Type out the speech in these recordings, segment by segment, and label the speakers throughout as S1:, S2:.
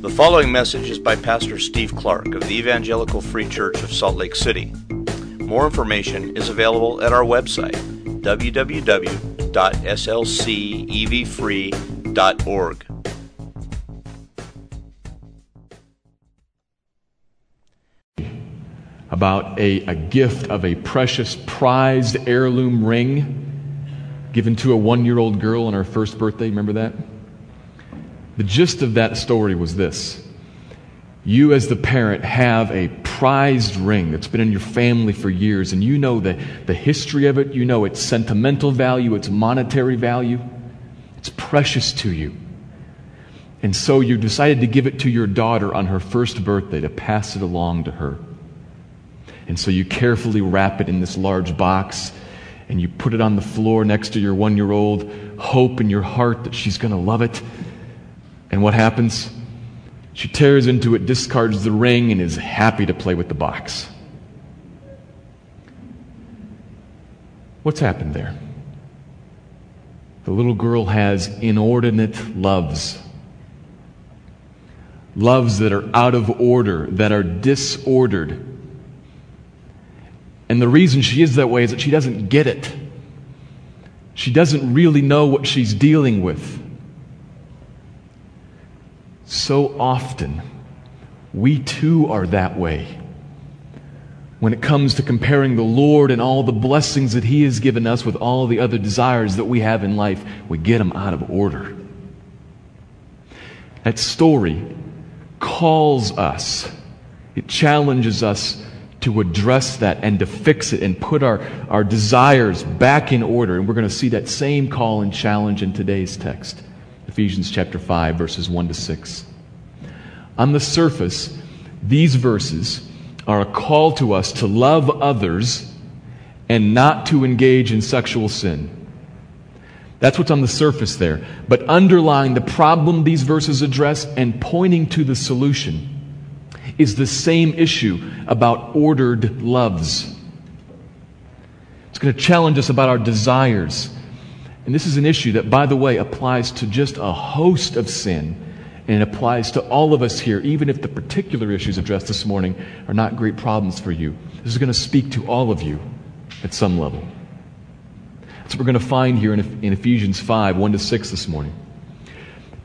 S1: The following message is by Pastor Steve Clark of the Evangelical Free Church of Salt Lake City. More information is available at our website, www.slcevfree.org.
S2: About a, a gift of a precious prized heirloom ring given to a one year old girl on her first birthday. Remember that? The gist of that story was this You, as the parent, have a prized ring that's been in your family for years, and you know the, the history of it, you know its sentimental value, its monetary value. It's precious to you. And so you decided to give it to your daughter on her first birthday to pass it along to her. And so you carefully wrap it in this large box and you put it on the floor next to your one year old, hope in your heart that she's going to love it. And what happens? She tears into it, discards the ring, and is happy to play with the box. What's happened there? The little girl has inordinate loves. Loves that are out of order, that are disordered and the reason she is that way is that she doesn't get it. She doesn't really know what she's dealing with. So often, we too are that way. When it comes to comparing the Lord and all the blessings that He has given us with all the other desires that we have in life, we get them out of order. That story calls us, it challenges us to address that and to fix it and put our, our desires back in order. And we're going to see that same call and challenge in today's text Ephesians chapter 5, verses 1 to 6. On the surface, these verses are a call to us to love others and not to engage in sexual sin. That's what's on the surface there. But underlying the problem these verses address and pointing to the solution is the same issue about ordered loves. It's going to challenge us about our desires. And this is an issue that, by the way, applies to just a host of sin. And it applies to all of us here, even if the particular issues addressed this morning are not great problems for you. This is going to speak to all of you at some level. That's what we're going to find here in, in Ephesians 5 1 to 6 this morning.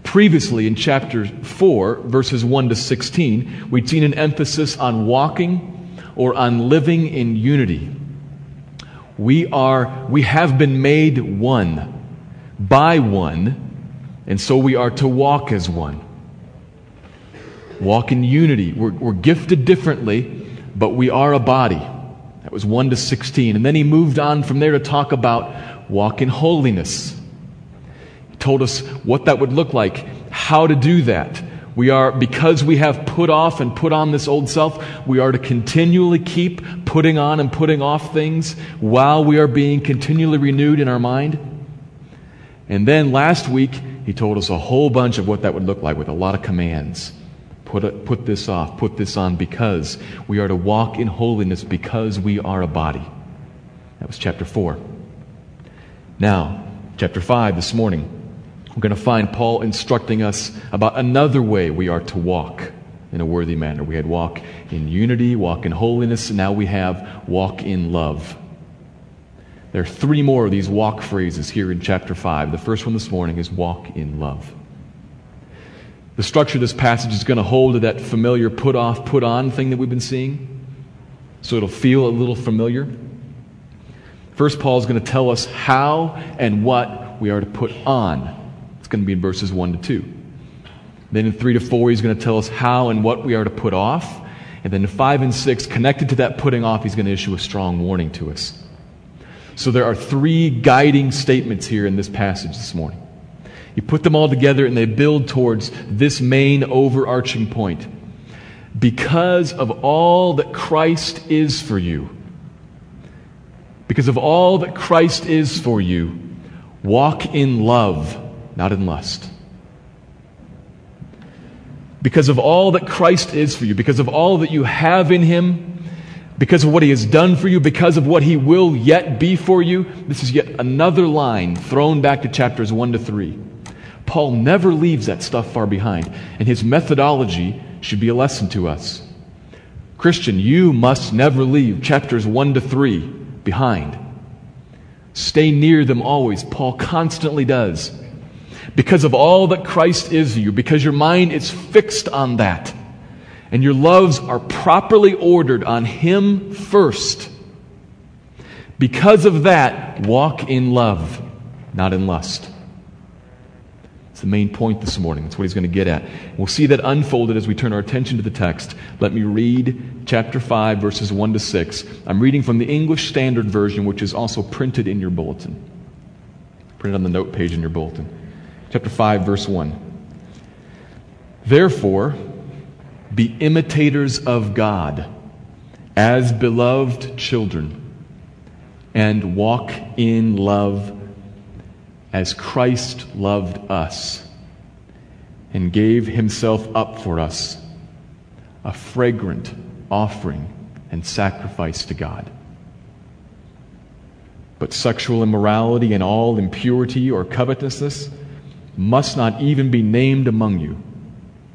S2: Previously, in chapter 4, verses 1 to 16, we'd seen an emphasis on walking or on living in unity. We are, we have been made one by one, and so we are to walk as one. Walk in unity. We're, we're gifted differently, but we are a body. That was 1 to 16. And then he moved on from there to talk about walk in holiness told us what that would look like, how to do that. We are, because we have put off and put on this old self, we are to continually keep putting on and putting off things while we are being continually renewed in our mind. And then last week, he told us a whole bunch of what that would look like with a lot of commands. Put, a, put this off, put this on, because we are to walk in holiness because we are a body. That was chapter 4. Now, chapter 5 this morning. We're going to find Paul instructing us about another way we are to walk in a worthy manner. We had walk in unity, walk in holiness, and now we have walk in love. There are three more of these walk phrases here in chapter 5. The first one this morning is walk in love. The structure of this passage is going to hold to that familiar put off, put on thing that we've been seeing. So it'll feel a little familiar. First, Paul is going to tell us how and what we are to put on it's going to be in verses 1 to 2. Then in 3 to 4, he's going to tell us how and what we are to put off. And then in 5 and 6, connected to that putting off, he's going to issue a strong warning to us. So there are three guiding statements here in this passage this morning. You put them all together and they build towards this main overarching point. Because of all that Christ is for you, because of all that Christ is for you, walk in love not in lust. Because of all that Christ is for you, because of all that you have in Him, because of what He has done for you, because of what He will yet be for you, this is yet another line thrown back to chapters 1 to 3. Paul never leaves that stuff far behind, and his methodology should be a lesson to us. Christian, you must never leave chapters 1 to 3 behind. Stay near them always. Paul constantly does. Because of all that Christ is you, because your mind is fixed on that, and your loves are properly ordered on Him first. Because of that, walk in love, not in lust. It's the main point this morning. That's what he's going to get at. We'll see that unfolded as we turn our attention to the text. Let me read chapter 5, verses 1 to 6. I'm reading from the English Standard Version, which is also printed in your bulletin. Printed on the note page in your bulletin. Chapter 5, verse 1. Therefore, be imitators of God as beloved children, and walk in love as Christ loved us and gave himself up for us, a fragrant offering and sacrifice to God. But sexual immorality and all impurity or covetousness must not even be named among you,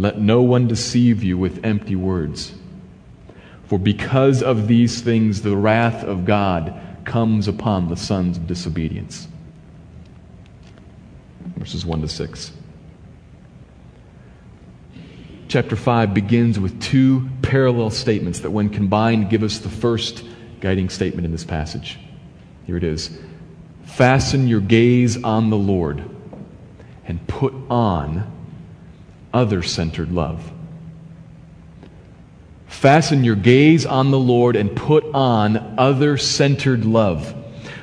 S2: Let no one deceive you with empty words. For because of these things, the wrath of God comes upon the sons of disobedience verses 1 to 6. Chapter 5 begins with two parallel statements that, when combined, give us the first guiding statement in this passage. Here it is Fasten your gaze on the Lord and put on other centered love. Fasten your gaze on the Lord and put on other centered love.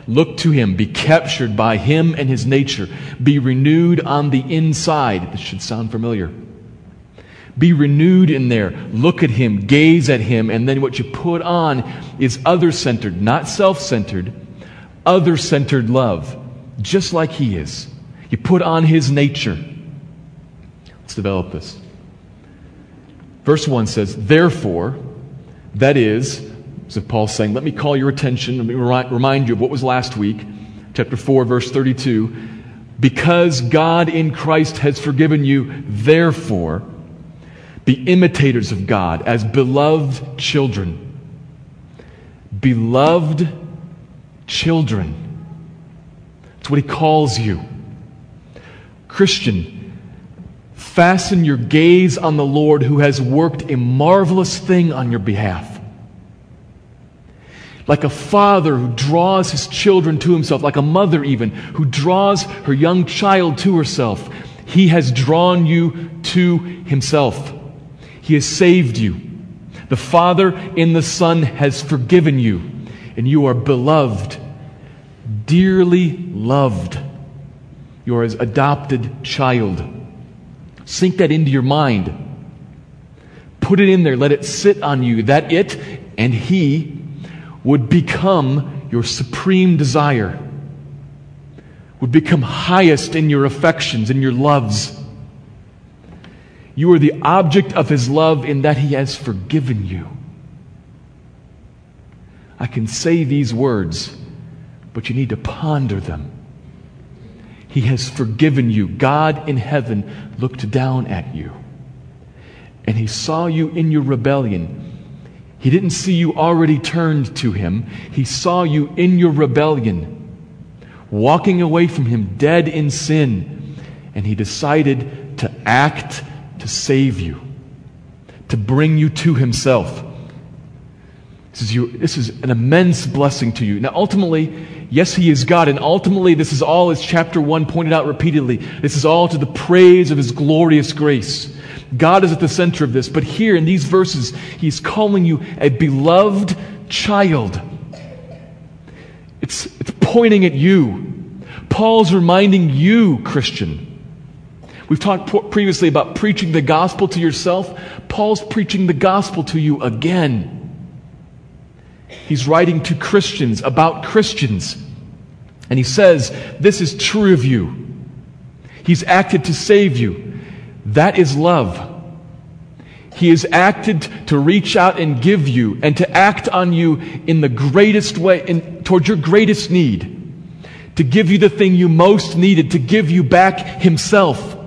S2: Look to Him. Be captured by Him and His nature. Be renewed on the inside. This should sound familiar. Be renewed in there. Look at Him. Gaze at Him. And then what you put on is other centered, not self centered, other centered love, just like He is. You put on His nature. Develop this. Verse 1 says, Therefore, that is, so Paul's saying, let me call your attention, let me remind you of what was last week, chapter 4, verse 32. Because God in Christ has forgiven you, therefore, be imitators of God as beloved children. Beloved children. That's what he calls you. Christian, fasten your gaze on the Lord who has worked a marvelous thing on your behalf like a father who draws his children to himself, like a mother even who draws her young child to herself. He has drawn you to himself. He has saved you. The Father in the Son has forgiven you, and you are beloved, dearly loved. You are his adopted child. Sink that into your mind. Put it in there. Let it sit on you. That it and he would become your supreme desire, would become highest in your affections in your loves. You are the object of His love in that He has forgiven you. I can say these words, but you need to ponder them. He has forgiven you. God in heaven looked down at you, and He saw you in your rebellion he didn't see you already turned to Him. He saw you in your rebellion, walking away from Him, dead in sin. And He decided to act to save you, to bring you to Himself. This is, you, this is an immense blessing to you. Now, ultimately, yes, He is God, and ultimately, this is all, as chapter 1 pointed out repeatedly, this is all to the praise of His glorious grace. God is at the center of this. But here in these verses, he's calling you a beloved child. It's, it's pointing at you. Paul's reminding you, Christian, We've talked previously about preaching the gospel to yourself. Paul's preaching the gospel to you again. He's writing to Christians about Christians. And he says, This is true of you. He's acted to save you. That is love. He has acted to reach out and give you and to act on you in the greatest way, in, towards your greatest need. To give you the thing you most needed, to give you back Himself.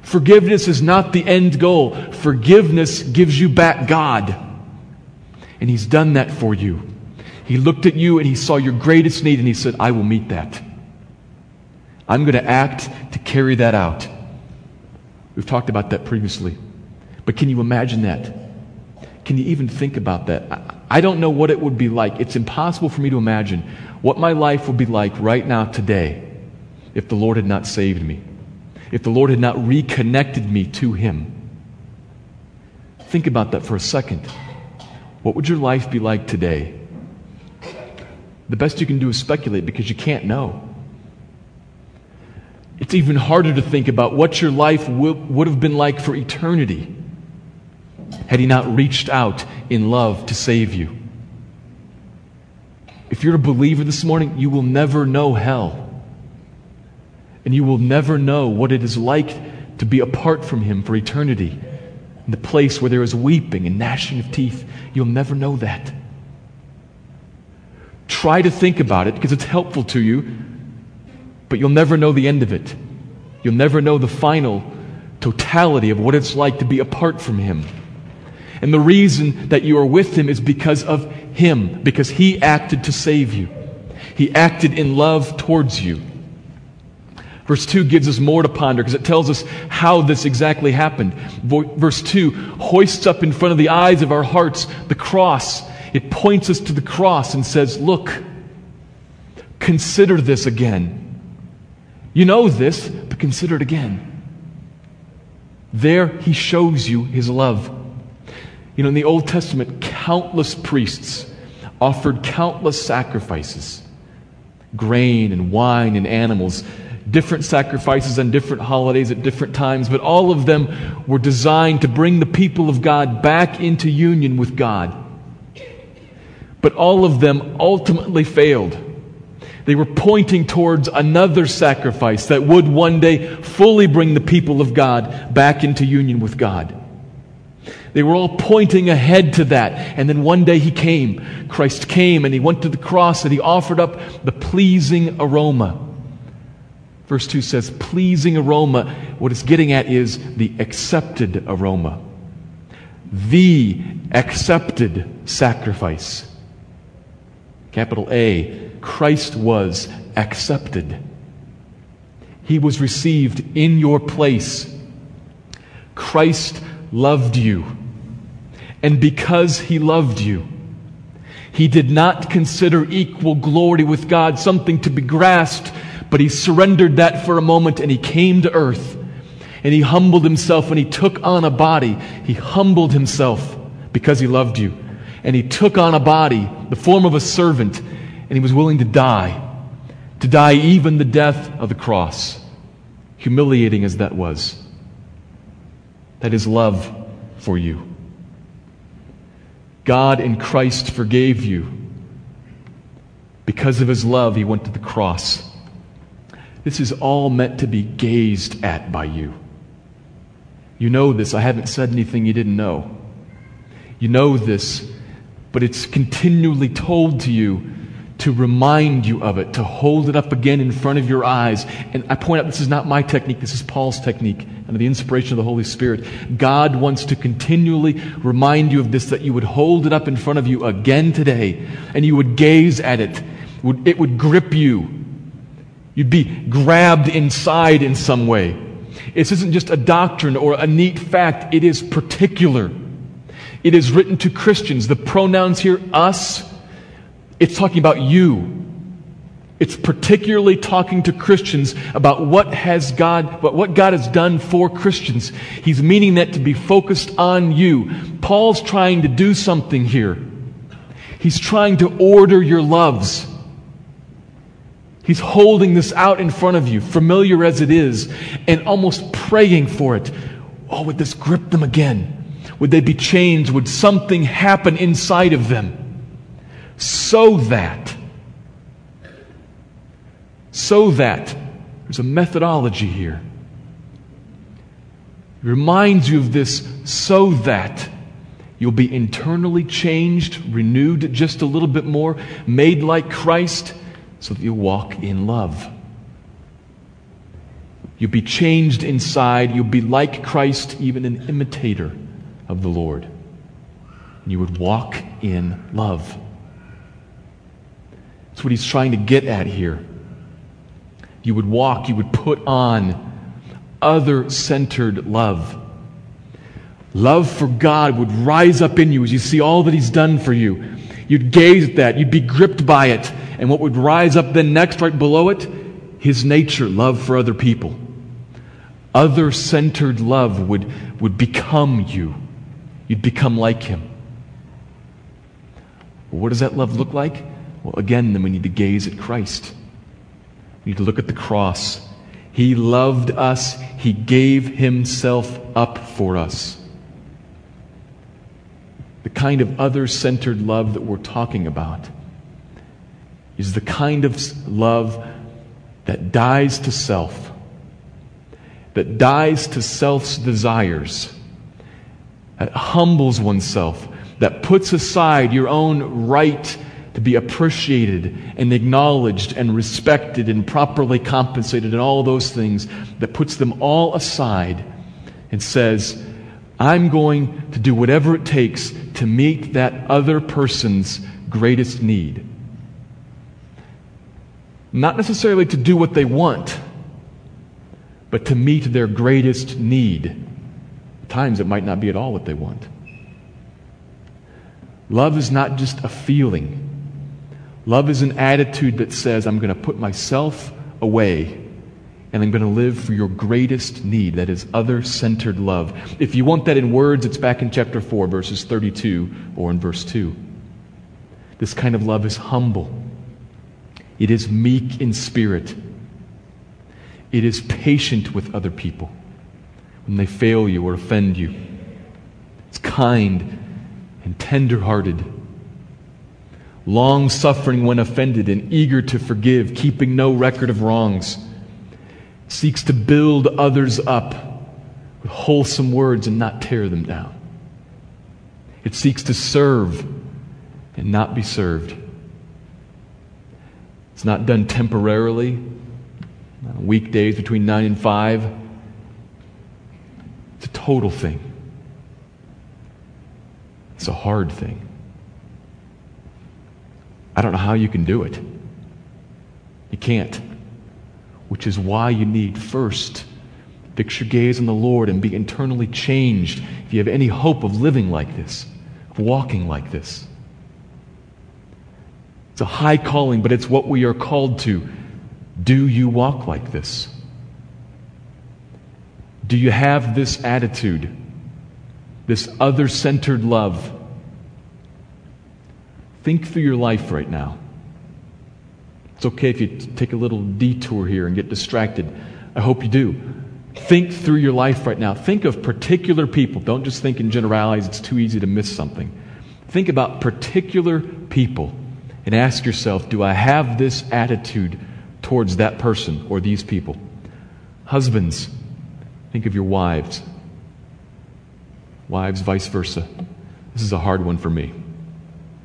S2: Forgiveness is not the end goal. Forgiveness gives you back God. And He's done that for you. He looked at you and He saw your greatest need and He said, I will meet that. I'm going to act to carry that out. We've talked about that previously. But can you imagine that? Can you even think about that? I don't know what it would be like. It's impossible for me to imagine what my life would be like right now, today, if the Lord had not saved me if the Lord had not reconnected me to Him. Think about that for a second. What would your life be like today? The best you can do is speculate because you can't know. It's even harder to think about what your life would have been like for eternity had He not reached out in love to save you. If you're a believer this morning, you will never know hell and you will never know what it is like to be apart from Him for eternity. In the place where there is weeping and gnashing of teeth, you'll never know that. Try to think about it because it's helpful to you, but you'll never know the end of it. You'll never know the final totality of what it's like to be apart from Him. And the reason that you are with Him is because of Him, because He acted to save you. He acted in love towards you. Verse 2 gives us more to ponder because it tells us how this exactly happened. Verse 2 hoists up in front of the eyes of our hearts the cross. It points us to the cross and says, Look, consider this again. You know this, but consider it again. There he shows you his love. You know, in the Old Testament, countless priests offered countless sacrifices grain and wine and animals different sacrifices on different holidays at different times, but all of them were designed to bring the people of God back into union with God. But all of them ultimately failed. They were pointing towards another sacrifice that would one day fully bring the people of God back into union with God. They were all pointing ahead to that. And then one day he came. Christ came and he went to the cross and he offered up the pleasing aroma. Verse 2 says, pleasing aroma. What it's getting at is the accepted aroma. The accepted sacrifice. Capital A, Christ was accepted. He was received in your place. Christ loved you. And because he loved you, he did not consider equal glory with God something to be grasped but he surrendered that for a moment and he came to earth and he humbled himself and he took on a body. He humbled himself because he loved you. And he took on a body, the form of a servant, and he was willing to die. To die even the death of the cross. Humiliating as that was. That is love for you. God in Christ forgave you. Because of his love, he went to the cross. This is all meant to be gazed at by you. You know this. I haven't said anything you didn't know. You know this, but it's continually told to you to remind you of it, to hold it up again in front of your eyes. And I point out this is not my technique, this is Paul's technique under the inspiration of the Holy Spirit. God wants to continually remind you of this, that you would hold it up in front of you again today, and you would gaze at it. It would grip you. You'd be grabbed inside in some way. This isn't just a doctrine or a neat fact, it is particular. It is written to Christians. The pronouns here, us, it's talking about you. It's particularly talking to Christians about what has God, what God has done for Christians. He's meaning that to be focused on you. Paul's trying to do something here. He's trying to order your loves. He's holding this out in front of you, familiar as it is, and almost praying for it. Oh, would this grip them again? Would they be changed? Would something happen inside of them? So that, so that, there's a methodology here. It reminds you of this so that you'll be internally changed, renewed just a little bit more, made like Christ, so that you'll walk in love. You'll be changed inside. You'll be like Christ, even an imitator of the Lord. And you would walk in love. That's what he's trying to get at here. You would walk, you would put on other centered love. Love for God would rise up in you as you see all that he's done for you. You'd gaze at that, you'd be gripped by it. And what would rise up then next, right below it? His nature, love for other people. Other centered love would, would become you. You'd become like him. Well, what does that love look like? Well, again, then we need to gaze at Christ. We need to look at the cross. He loved us, He gave Himself up for us. The kind of other centered love that we're talking about is the kind of love that dies to self, that dies to self's desires that humbles oneself, that puts aside your own right to be appreciated and acknowledged and respected and properly compensated and all those things, that puts them all aside and says, I'm going to do whatever it takes to meet that other person's greatest need. Not necessarily to do what they want, but to meet their greatest need times it might not be at all what they want. Love is not just a feeling. Love is an attitude that says, I'm going to put myself away and I'm going to live for your greatest need. That is other centered love. If you want that in words, it's back in chapter 4, verses 32 or in verse 2. This kind of love is humble, it is meek in spirit, it is patient with other people when they fail you or offend you. It's kind and tender hearted, long suffering when offended, and eager to forgive, keeping no record of wrongs. Seeks to build others up with wholesome words and not tear them down. It seeks to serve and not be served. It's not done temporarily, weekdays between 9 and 5 it's a total thing. It's a hard thing. I don't know how you can do it. You can't. Which is why you need first fix your gaze on the Lord and be internally changed if you have any hope of living like this, of walking like this. It's a high calling, but it's what we are called to. Do you walk like this? Do you have this attitude, this other centered love? Think through your life right now. It's okay if you take a little detour here and get distracted. I hope you do. Think through your life right now. Think of particular people. Don't just think in generalities, it's too easy to miss something. Think about particular people and ask yourself do I have this attitude towards that person or these people? Husbands, Think of your wives. Wives, vice versa. This is a hard one for me.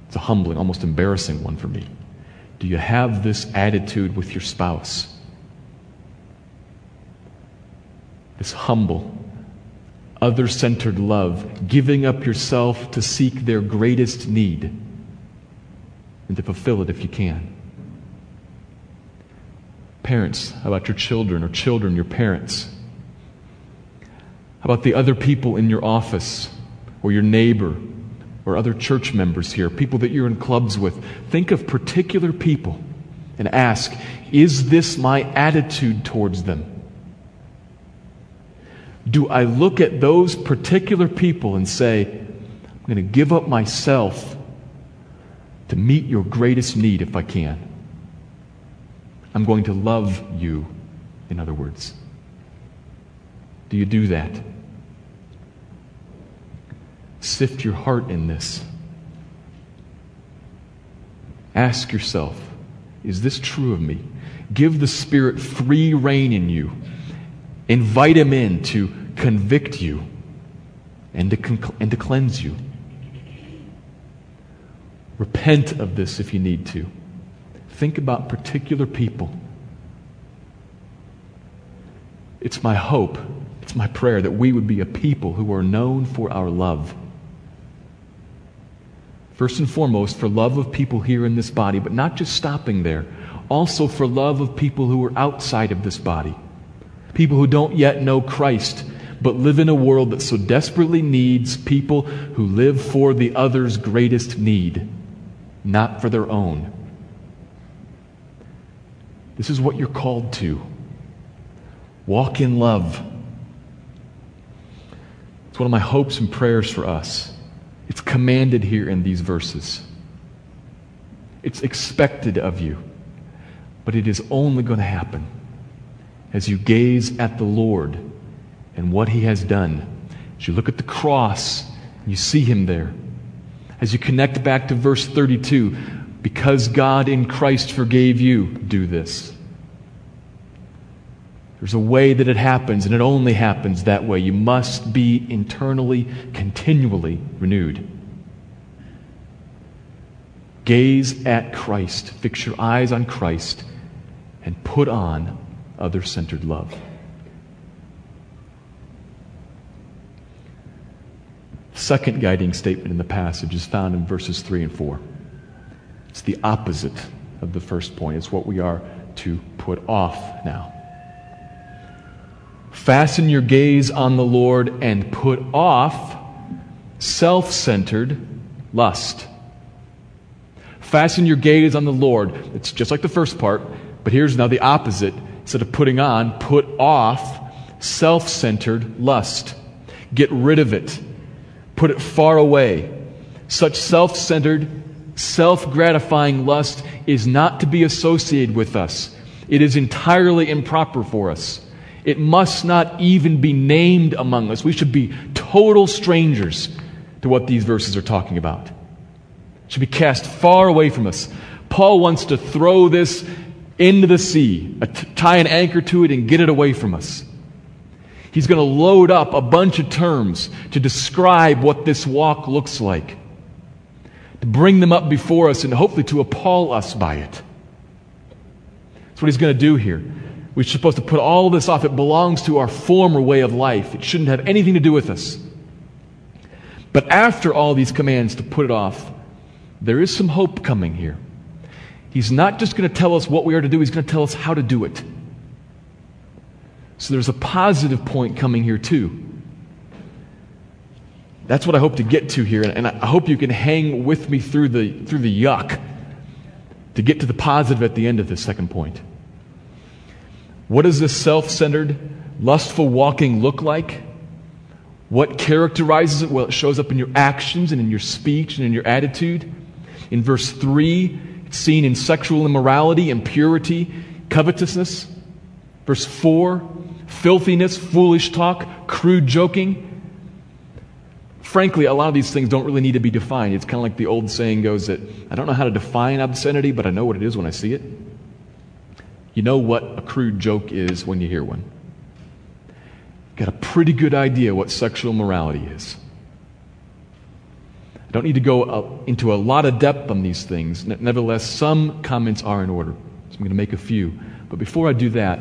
S2: It's a humbling, almost embarrassing one for me. Do you have this attitude with your spouse? This humble, other centered love, giving up yourself to seek their greatest need and to fulfill it if you can. Parents, about your children or children, your parents? How about the other people in your office or your neighbor or other church members here, people that you're in clubs with? Think of particular people and ask, is this my attitude towards them? Do I look at those particular people and say, I'm going to give up myself to meet your greatest need if I can? I'm going to love you, in other words. Do you do that? Sift your heart in this. Ask yourself, is this true of me? Give the Spirit free rein in you. Invite Him in to convict you and to, con- and to cleanse you. Repent of this if you need to. Think about particular people. It's my hope, it's my prayer that we would be a people who are known for our love. First and foremost, for love of people here in this body, but not just stopping there, also for love of people who are outside of this body. People who don't yet know Christ, but live in a world that so desperately needs people who live for the other's greatest need, not for their own. This is what you're called to. Walk in love. It's one of my hopes and prayers for us it's commanded here in these verses. It's expected of you. But it is only going to happen as you gaze at the Lord and what He has done. As you look at the cross, you see Him there. As you connect back to verse 32, because God in Christ forgave you, do this. There's a way that it happens, and it only happens that way. You must be internally, continually renewed. Gaze at Christ, fix your eyes on Christ, and put on other centered love. Second guiding statement in the passage is found in verses 3 and 4. It's the opposite of the first point. It's what we are to put off now. Fasten your gaze on the Lord and put off self centered lust. Fasten your gaze on the Lord. It's just like the first part, but here's now the opposite. Instead of putting on, put off self centered lust. Get rid of it, put it far away. Such self centered, self gratifying lust is not to be associated with us, it is entirely improper for us. It must not even be named among us. We should be total strangers to what these verses are talking about. It should be cast far away from us. Paul wants to throw this into the sea, tie an anchor to it, and get it away from us. He's going to load up a bunch of terms to describe what this walk looks like, to bring them up before us, and hopefully to appall us by it. That's what he's going to do here. We're supposed to put all this off. It belongs to our former way of life. It shouldn't have anything to do with us. But after all these commands to put it off, there is some hope coming here. He's not just going to tell us what we are to do, he's going to tell us how to do it. So there's a positive point coming here, too. That's what I hope to get to here, and I hope you can hang with me through the, through the yuck to get to the positive at the end of this second point. What does this self centered, lustful walking look like? What characterizes it? Well, it shows up in your actions and in your speech and in your attitude. In verse 3, it's seen in sexual immorality, impurity, covetousness. Verse 4, filthiness, foolish talk, crude joking. Frankly, a lot of these things don't really need to be defined. It's kind of like the old saying goes that I don't know how to define obscenity, but I know what it is when I see it. You know what a crude joke is when you hear one. Got a pretty good idea what sexual morality is. I don't need to go uh, into a lot of depth on these things. Nevertheless, some comments are in order. So I'm going to make a few. But before I do that,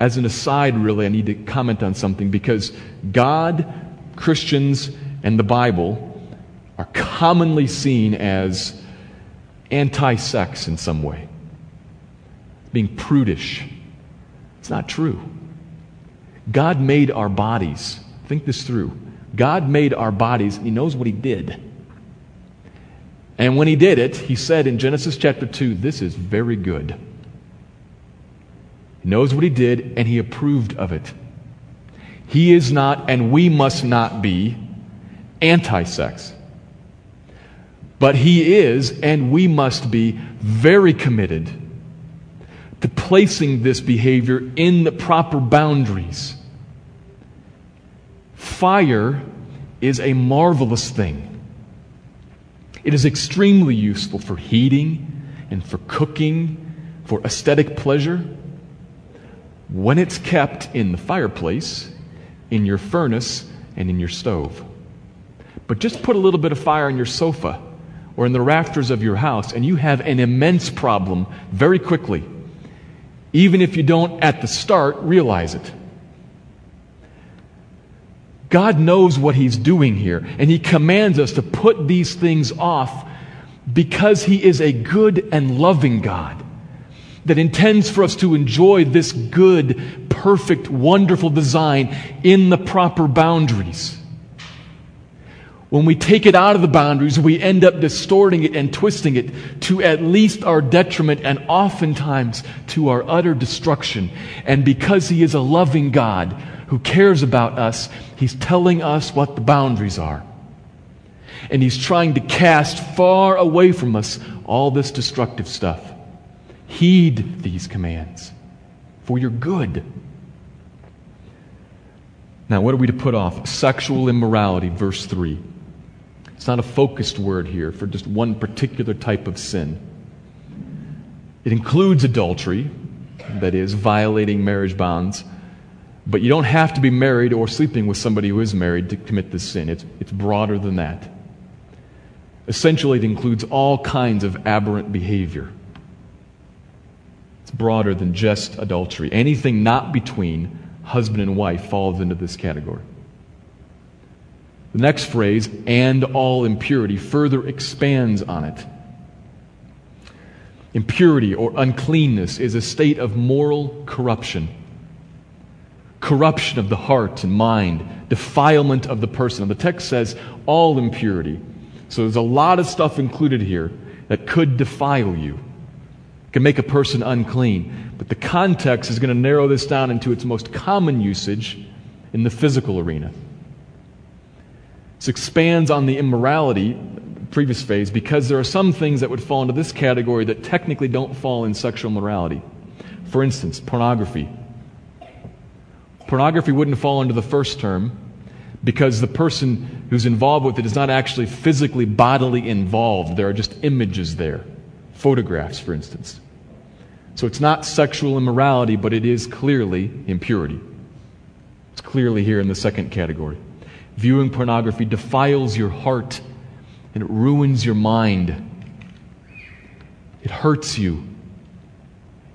S2: as an aside, really, I need to comment on something because God, Christians, and the Bible are commonly seen as anti sex in some way being prudish. It's not true. God made our bodies. Think this through. God made our bodies, and He knows what He did. And when He did it, He said in Genesis chapter 2, This is very good. He knows what He did, and He approved of it. He is not, and we must not be, anti sex. But He is, and we must be very committed to placing this behavior in the proper boundaries. Fire is a marvelous thing. It is extremely useful for heating and for cooking, for aesthetic pleasure. When it's kept in the fireplace, in your furnace, and in your stove. But just put a little bit of fire on your sofa or in the rafters of your house, and you have an immense problem very quickly, even if you don't at the start realize it. God knows what He's doing here, and He commands us to put these things off because He is a good and loving God that intends for us to enjoy this good, perfect, wonderful design in the proper boundaries. When we take it out of the boundaries, we end up distorting it and twisting it to at least our detriment and oftentimes to our utter destruction. And because He is a loving God who cares about us, He's telling us what the boundaries are. And He's trying to cast far away from us all this destructive stuff. Heed these commands for your good. Now, what are we to put off? Sexual immorality, verse 3. It's not a focused word here for just one particular type of sin. It includes adultery, that is, violating marriage bonds. But you don't have to be married or sleeping with somebody who is married to commit this sin. It's, it's broader than that. Essentially, it includes all kinds of aberrant behavior. It's broader than just adultery. Anything not between husband and wife falls into this category. The next phrase, and all impurity, further expands on it. Impurity or uncleanness is a state of moral corruption. Corruption of the heart and mind, defilement of the person. And the text says all impurity. So there's a lot of stuff included here that could defile you, can make a person unclean. But the context is going to narrow this down into its most common usage in the physical arena. This expands on the immorality previous phase because there are some things that would fall into this category that technically don't fall in sexual morality. For instance, pornography. Pornography wouldn't fall into the first term because the person who's involved with it is not actually physically, bodily involved. There are just images there, photographs, for instance. So it's not sexual immorality, but it is clearly impurity. It's clearly here in the second category viewing pornography defiles your heart and it ruins your mind. It hurts you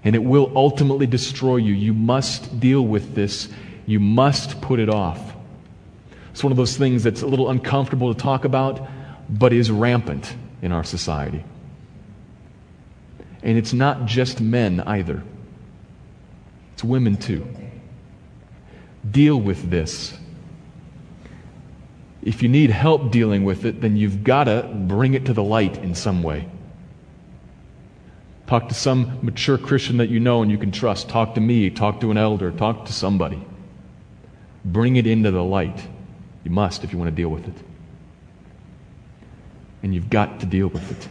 S2: and it will ultimately destroy you. You must deal with this. You must put it off. It's one of those things that's a little uncomfortable to talk about, but is rampant in our society. And it's not just men either, it's women too. Deal with this. If you need help dealing with it, then you've got to bring it to the light in some way. Talk to some mature Christian that you know and you can trust. Talk to me. Talk to an elder. Talk to somebody. Bring it into the light. You must if you want to deal with it. And you've got to deal with it.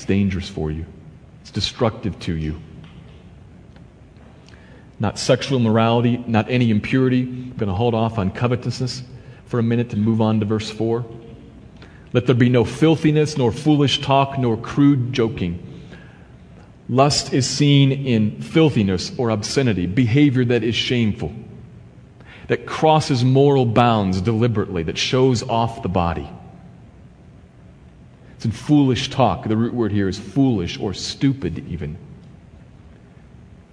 S2: It's dangerous for you, it's destructive to you. Not sexual morality, not any impurity. I'm going to hold off on covetousness for a minute and move on to verse 4. Let there be no filthiness, nor foolish talk, nor crude joking. Lust is seen in filthiness or obscenity, behavior that is shameful, that crosses moral bounds deliberately, that shows off the body. It's in foolish talk. The root word here is foolish or stupid, even.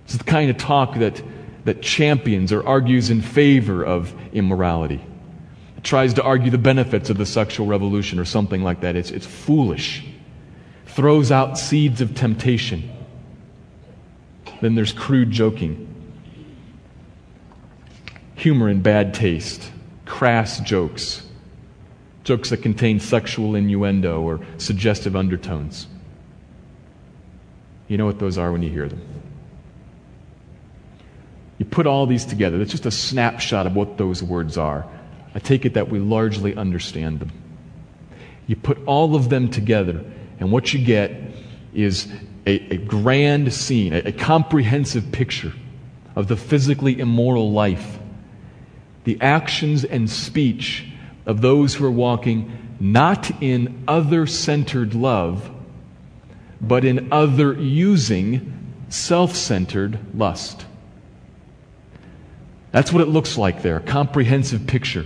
S2: It's the kind of talk that, that champions or argues in favor of immorality It tries to argue the benefits of the sexual revolution or something like that. It's, it's foolish. Throws out seeds of temptation. Then there's crude joking, humor in bad taste, crass jokes, jokes that contain sexual innuendo or suggestive undertones. You know what those are when you hear them. You put all these together. that's just a snapshot of what those words are. I take it that we largely understand them. You put all of them together, and what you get is a, a grand scene, a, a comprehensive picture of the physically immoral life, the actions and speech of those who are walking not in other centered love, but in other using self centered lust. That's what it looks like there, a comprehensive picture.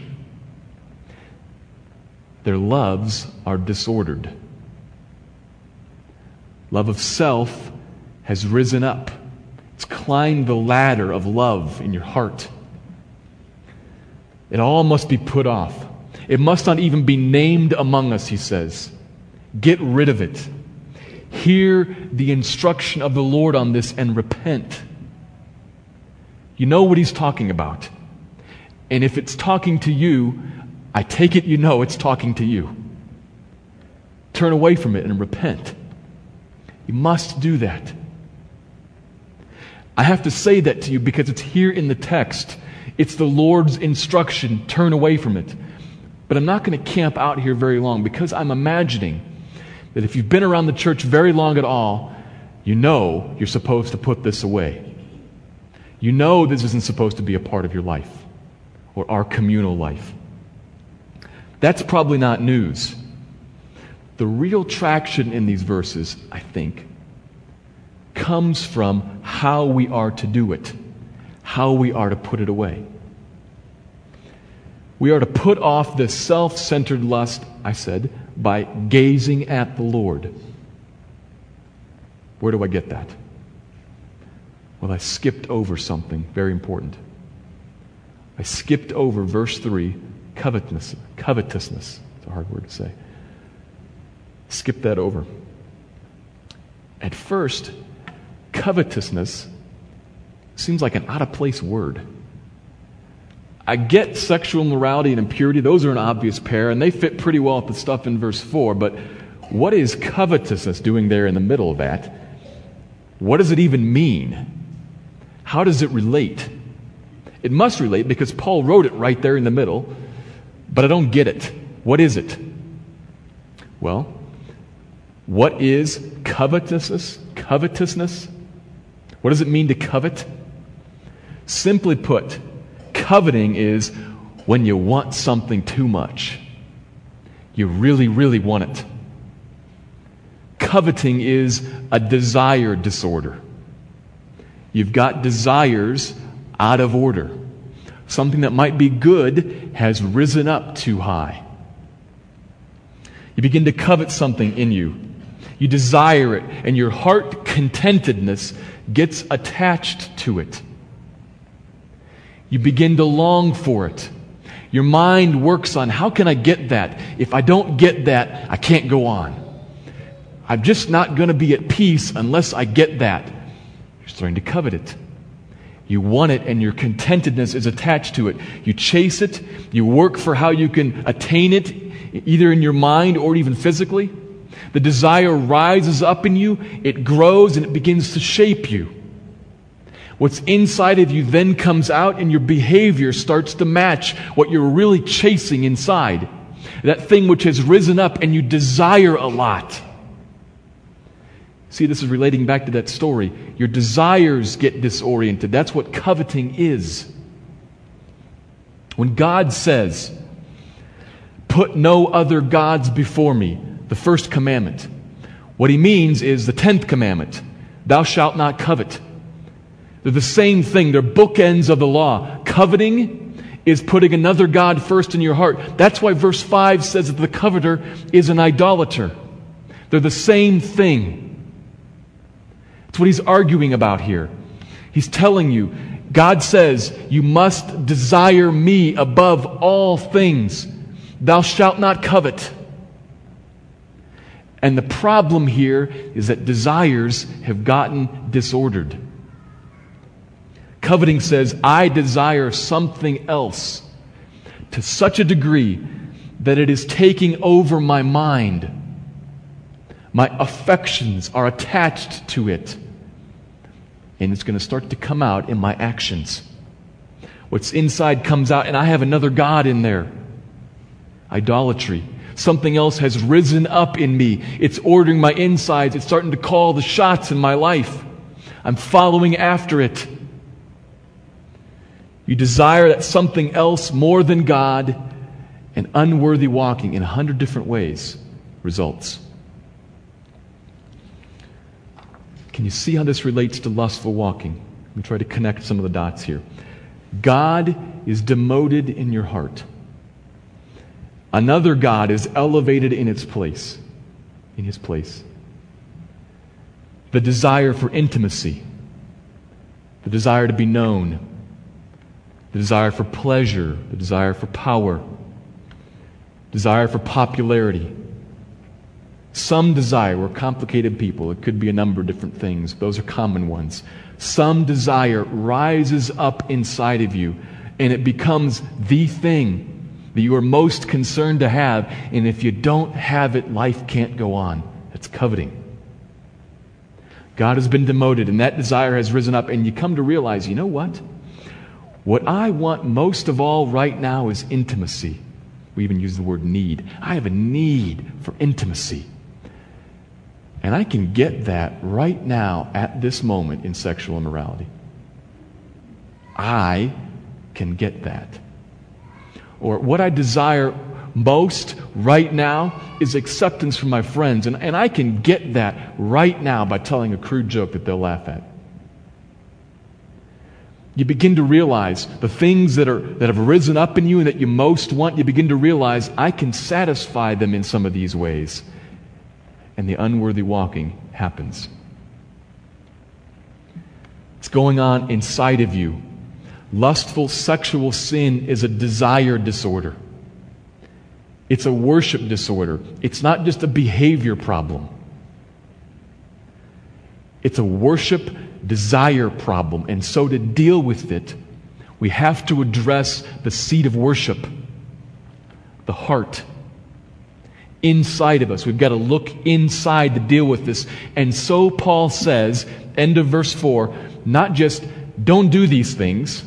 S2: Their loves are disordered. Love of self has risen up. It's climbed the ladder of love in your heart. It all must be put off. It must not even be named among us, he says. Get rid of it. Hear the instruction of the Lord on this and repent. You know what he's talking about. And if it's talking to you, I take it you know it's talking to you. Turn away from it and repent. You must do that. I have to say that to you because it's here in the text. It's the Lord's instruction. Turn away from it. But I'm not going to camp out here very long because I'm imagining that if you've been around the church very long at all, you know you're supposed to put this away. You know this isn't supposed to be a part of your life or our communal life. That's probably not news. The real traction in these verses, I think, comes from how we are to do it, how we are to put it away. We are to put off this self centered lust, I said, by gazing at the Lord. Where do I get that? Well, I skipped over something very important. I skipped over verse 3 covetousness. Covetousness. It's a hard word to say. Skip that over. At first, covetousness seems like an out of place word. I get sexual morality and impurity, those are an obvious pair, and they fit pretty well with the stuff in verse 4, but what is covetousness doing there in the middle of that? What does it even mean? How does it relate? It must relate because Paul wrote it right there in the middle but I don't get it. What is it? Well, what is covetousness? Covetousness? What does it mean to covet? Simply put, coveting is when you want something too much. You really, really want it. Coveting is a desire disorder. You've got desires out of order. Something that might be good has risen up too high. You begin to covet something in you. You desire it, and your heart contentedness gets attached to it. You begin to long for it. Your mind works on how can I get that? If I don't get that, I can't go on. I'm just not going to be at peace unless I get that. You're starting to covet it. You want it and your contentedness is attached to it. You chase it. You work for how you can attain it, either in your mind or even physically. The desire rises up in you, it grows, and it begins to shape you. What's inside of you then comes out, and your behavior starts to match what you're really chasing inside. That thing which has risen up and you desire a lot. See, this is relating back to that story. Your desires get disoriented. That's what coveting is. When God says, Put no other gods before me, the first commandment, what he means is the tenth commandment Thou shalt not covet. They're the same thing, they're bookends of the law. Coveting is putting another God first in your heart. That's why verse 5 says that the coveter is an idolater. They're the same thing. It's what he's arguing about here. He's telling you, God says, You must desire me above all things. Thou shalt not covet. And the problem here is that desires have gotten disordered. Coveting says, I desire something else to such a degree that it is taking over my mind. My affections are attached to it and it's going to start to come out in my actions. What's inside comes out, and I have another God in there. Idolatry. Something else has risen up in me. It's ordering my insides. It's starting to call the shots in my life. I'm following after it. You desire that something else more than God, and unworthy walking in a hundred different ways results. Can you see how this relates to lustful walking? Let me try to connect some of the dots here. God is demoted in your heart. Another God is elevated in its place, in his place. The desire for intimacy, the desire to be known, the desire for pleasure, the desire for power, desire for popularity. Some desire, we're complicated people. It could be a number of different things. Those are common ones. Some desire rises up inside of you and it becomes the thing that you are most concerned to have. And if you don't have it, life can't go on. That's coveting. God has been demoted and that desire has risen up, and you come to realize, you know what? What I want most of all right now is intimacy. We even use the word need. I have a need for intimacy. And I can get that right now at this moment in sexual immorality. I can get that. Or what I desire most right now is acceptance from my friends. And, and I can get that right now by telling a crude joke that they'll laugh at. You begin to realize the things that, are, that have risen up in you and that you most want, you begin to realize I can satisfy them in some of these ways. And the unworthy walking happens. It's going on inside of you. Lustful sexual sin is a desire disorder. It's a worship disorder. It's not just a behavior problem. It's a worship desire problem. And so, to deal with it, we have to address the seat of worship, the heart. Inside of us. We've got to look inside to deal with this. And so, Paul says, end of verse 4, not just don't do these things.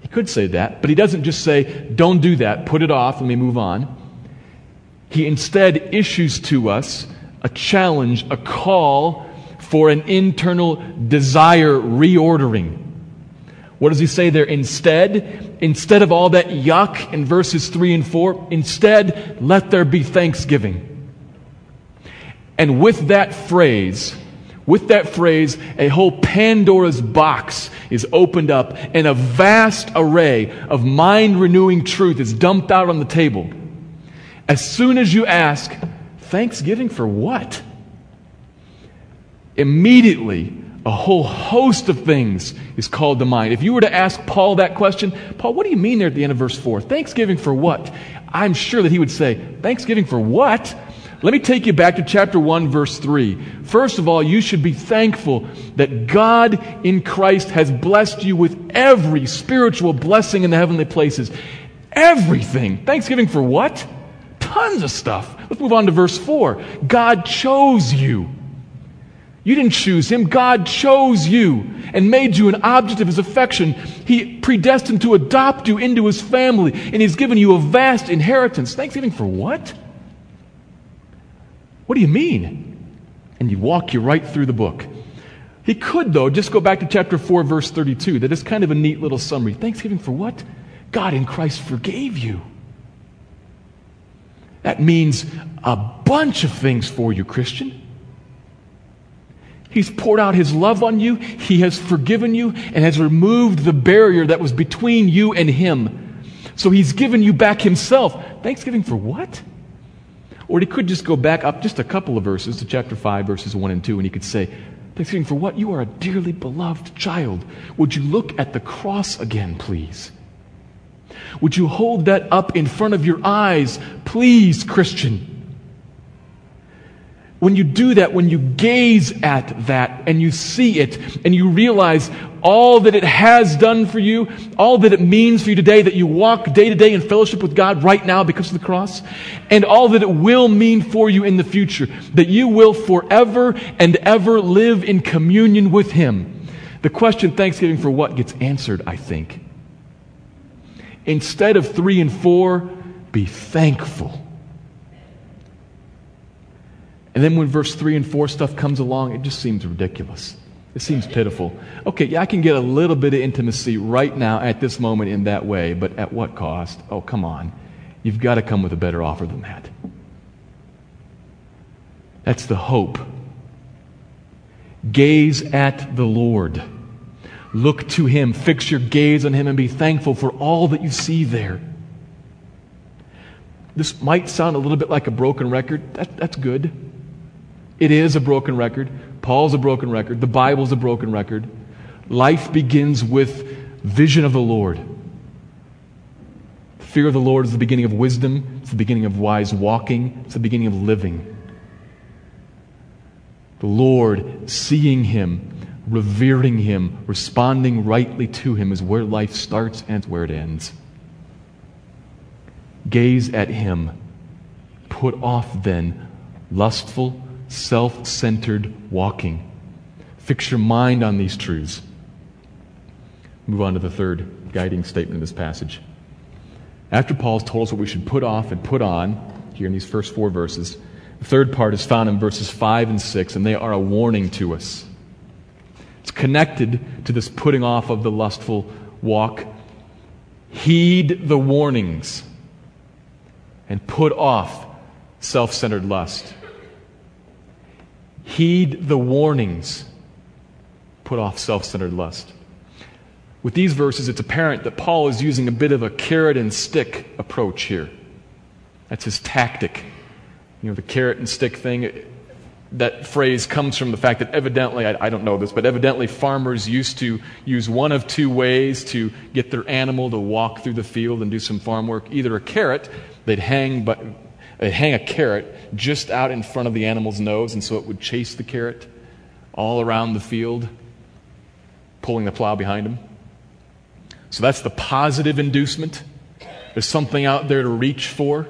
S2: He could say that, but he doesn't just say, don't do that, put it off, let me move on. He instead issues to us a challenge, a call for an internal desire reordering. What does he say there? Instead, instead of all that yuck in verses 3 and 4, instead, let there be thanksgiving. And with that phrase, with that phrase, a whole Pandora's box is opened up and a vast array of mind renewing truth is dumped out on the table. As soon as you ask, thanksgiving for what? Immediately a whole host of things is called to mind. If you were to ask Paul that question, Paul, what do you mean there at the end of verse 4? Thanksgiving for what? I'm sure that he would say, Thanksgiving for what? Let me take you back to chapter 1, verse 3. First of all, you should be thankful that God in Christ has blessed you with every spiritual blessing in the heavenly places. Everything. Thanksgiving for what? Tons of stuff. Let's move on to verse 4. God chose you you didn't choose him. God chose you and made you an object of his affection. He predestined to adopt you into his family, and he's given you a vast inheritance. Thanksgiving for what? What do you mean? And you walk you right through the book. He could, though, just go back to chapter 4, verse 32. That is kind of a neat little summary. Thanksgiving for what? God in Christ forgave you. That means a bunch of things for you, Christian. He's poured out his love on you. He has forgiven you and has removed the barrier that was between you and him. So he's given you back himself. Thanksgiving for what? Or he could just go back up just a couple of verses to chapter 5, verses 1 and 2, and he could say, Thanksgiving for what? You are a dearly beloved child. Would you look at the cross again, please? Would you hold that up in front of your eyes, please, Christian? When you do that, when you gaze at that and you see it and you realize all that it has done for you, all that it means for you today, that you walk day to day in fellowship with God right now because of the cross, and all that it will mean for you in the future, that you will forever and ever live in communion with Him. The question, Thanksgiving for what, gets answered, I think. Instead of three and four, be thankful And then when verse 3 and 4 stuff comes along, it just seems ridiculous. It seems pitiful. Okay, yeah, I can get a little bit of intimacy right now at this moment in that way, but at what cost? Oh, come on. You've got to come with a better offer than that. That's the hope. Gaze at the Lord. Look to Him. Fix your gaze on Him and be thankful for all that you see there. This might sound a little bit like a broken record. That, that's good. It is a broken record. Paul's a broken record. The Bible's a broken record. Life begins with vision of the Lord. Fear of the Lord is the beginning of wisdom, it's the beginning of wise walking, it's the beginning of living. The Lord, seeing Him, revering Him, responding rightly to Him is where life starts and where it ends. Gaze at Him. Put off then lustful, self centered walking. Fix your mind on these truths. Move on to the third guiding statement in this passage. After Paul's told us what we should put off and put on, here in these first four verses, the third part is found in verses 5 and 6, and they are a warning to us. It's connected to this putting off of the lustful walk. Heed the warnings and put off self centered lust. Heed the warnings, put off self centered lust. With these verses, it's apparent that Paul is using a bit of a carrot and stick approach here. That's his tactic. You know, the carrot and stick thing, that phrase comes from the fact that evidently, I, I, don't know this, but evidently farmers used to use one of two ways to get their animal to walk through the field and do some farm work. Either a carrot, they'd hang, but, they'd hang a carrot just out in front of the animal's nose, and so it would chase the carrot all around the field, pulling the plow behind him. So that's the positive inducement. There's something out there to reach for.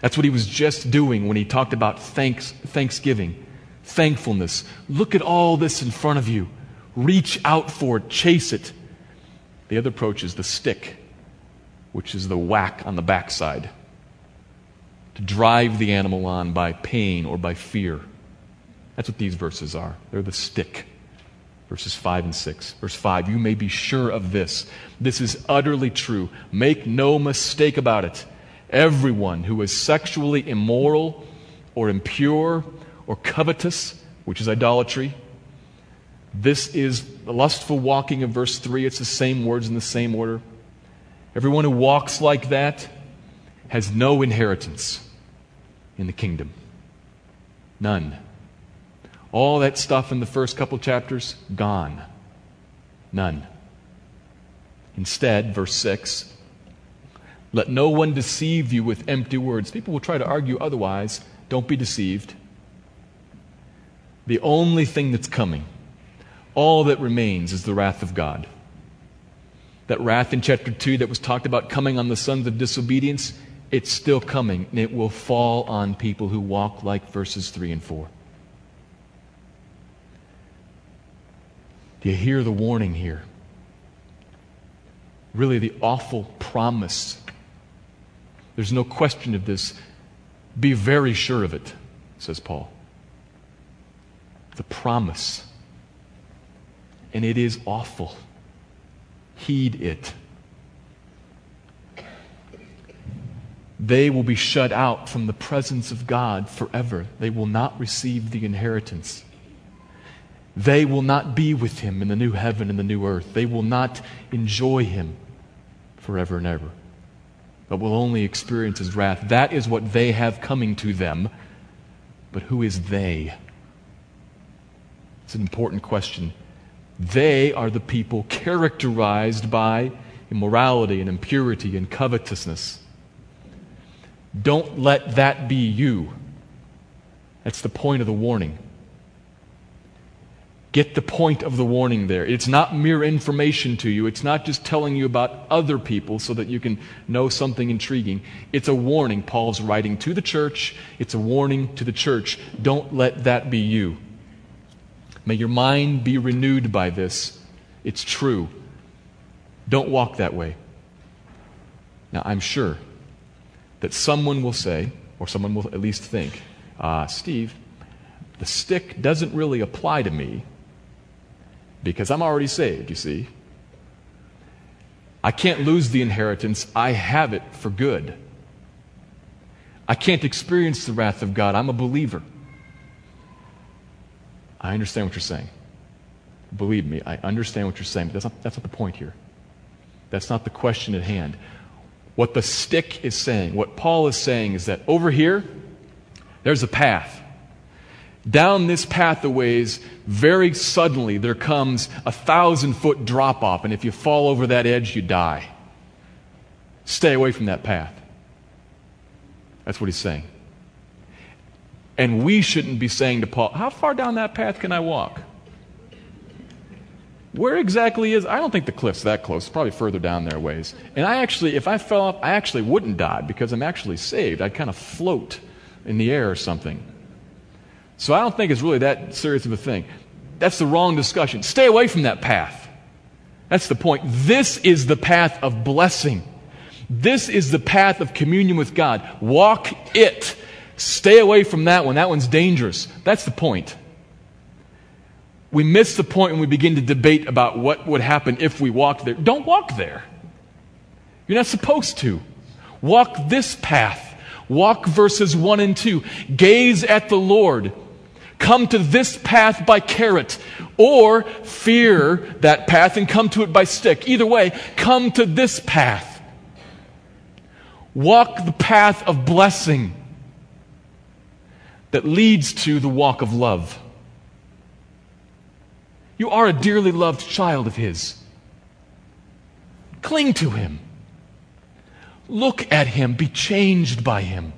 S2: That's what he was just doing when he talked about thanks, thanksgiving, thankfulness. Look at all this in front of you. Reach out for it, chase it. The other approach is the stick, which is the whack on the backside to drive the animal on by pain or by fear. That's what these verses are. They're the stick. Verses 5 and 6. Verse 5 You may be sure of this. This is utterly true. Make no mistake about it. Everyone who is sexually immoral or impure or covetous, which is idolatry, this is the lustful walking of verse 3. It's the same words in the same order. Everyone who walks like that has no inheritance in the kingdom. None. All that stuff in the first couple chapters, gone. None. Instead, verse 6 let no one deceive you with empty words. People will try to argue otherwise. Don't be deceived. The only thing that's coming, all that remains, is the wrath of God. That wrath in chapter 2 that was talked about coming on the sons of disobedience, it's still coming, and it will fall on people who walk like verses 3 and 4. Do you hear the warning here? Really, the awful promise there's no question of this. Be very sure of it, says Paul. The promise. And it is awful. Heed it. They will be shut out from the presence of God forever. They will not receive the inheritance. They will not be with Him in the new heaven and the new earth. They will not enjoy Him forever and ever but will only experience his wrath. That is what they have coming to them. But who is they? It's an important question. They are the people characterized by immorality and impurity and covetousness. Don't let that be you. That's the point of the warning. Get the point of the warning there. It's not mere information to you. It's not just telling you about other people so that you can know something intriguing. It's a warning. Paul's writing to the church. It's a warning to the church. Don't let that be you. May your mind be renewed by this. It's true. Don't walk that way. Now, I'm sure that someone will say, or someone will at least think, uh, Steve, the stick doesn't really apply to me because I'm already saved, you see. I can't lose the inheritance, I have it for good. I can't experience the wrath of God. I'm a believer. I understand what you're saying. Believe me, I understand what you're saying, but that's not, that's not the point here. That's not the question at hand. What the stick is saying, what Paul is saying, is that over here, there's a path. Down this path a ways, very suddenly there comes a thousand foot drop off, and if you fall over that edge, you die. Stay away from that path. That's what he's saying. And we shouldn't be saying to Paul, How far down that path can I walk? Where exactly is I don't think the cliff's that close. It's probably further down there ways. And I actually, if I fell off, I actually wouldn't die because I'm actually saved. I'd kind of float in the air or something. So I don't think it's really that serious of a thing. That's the wrong discussion. Stay away from that path. That's the point. This is the path of blessing. This is the path of communion with God. Walk it. Stay away from that one. That one's dangerous. That's the point. We miss the point when we begin to debate about what would happen if we walked there. Don't walk there. You're not supposed to. Walk this path. Walk verses 1 and 2. Gaze at the Lord come to this path by carrot, or fear that path and come to it by stick. Either way, come to this path. Walk the path of blessing that leads to the walk of love. You are a dearly loved child of His. Cling to Him. Look at Him. Be changed by Him.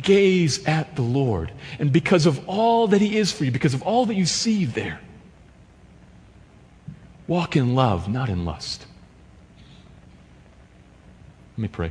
S2: Gaze at the Lord. And because of all that He is for you, because of all that you see there, walk in love, not in lust. Let me pray.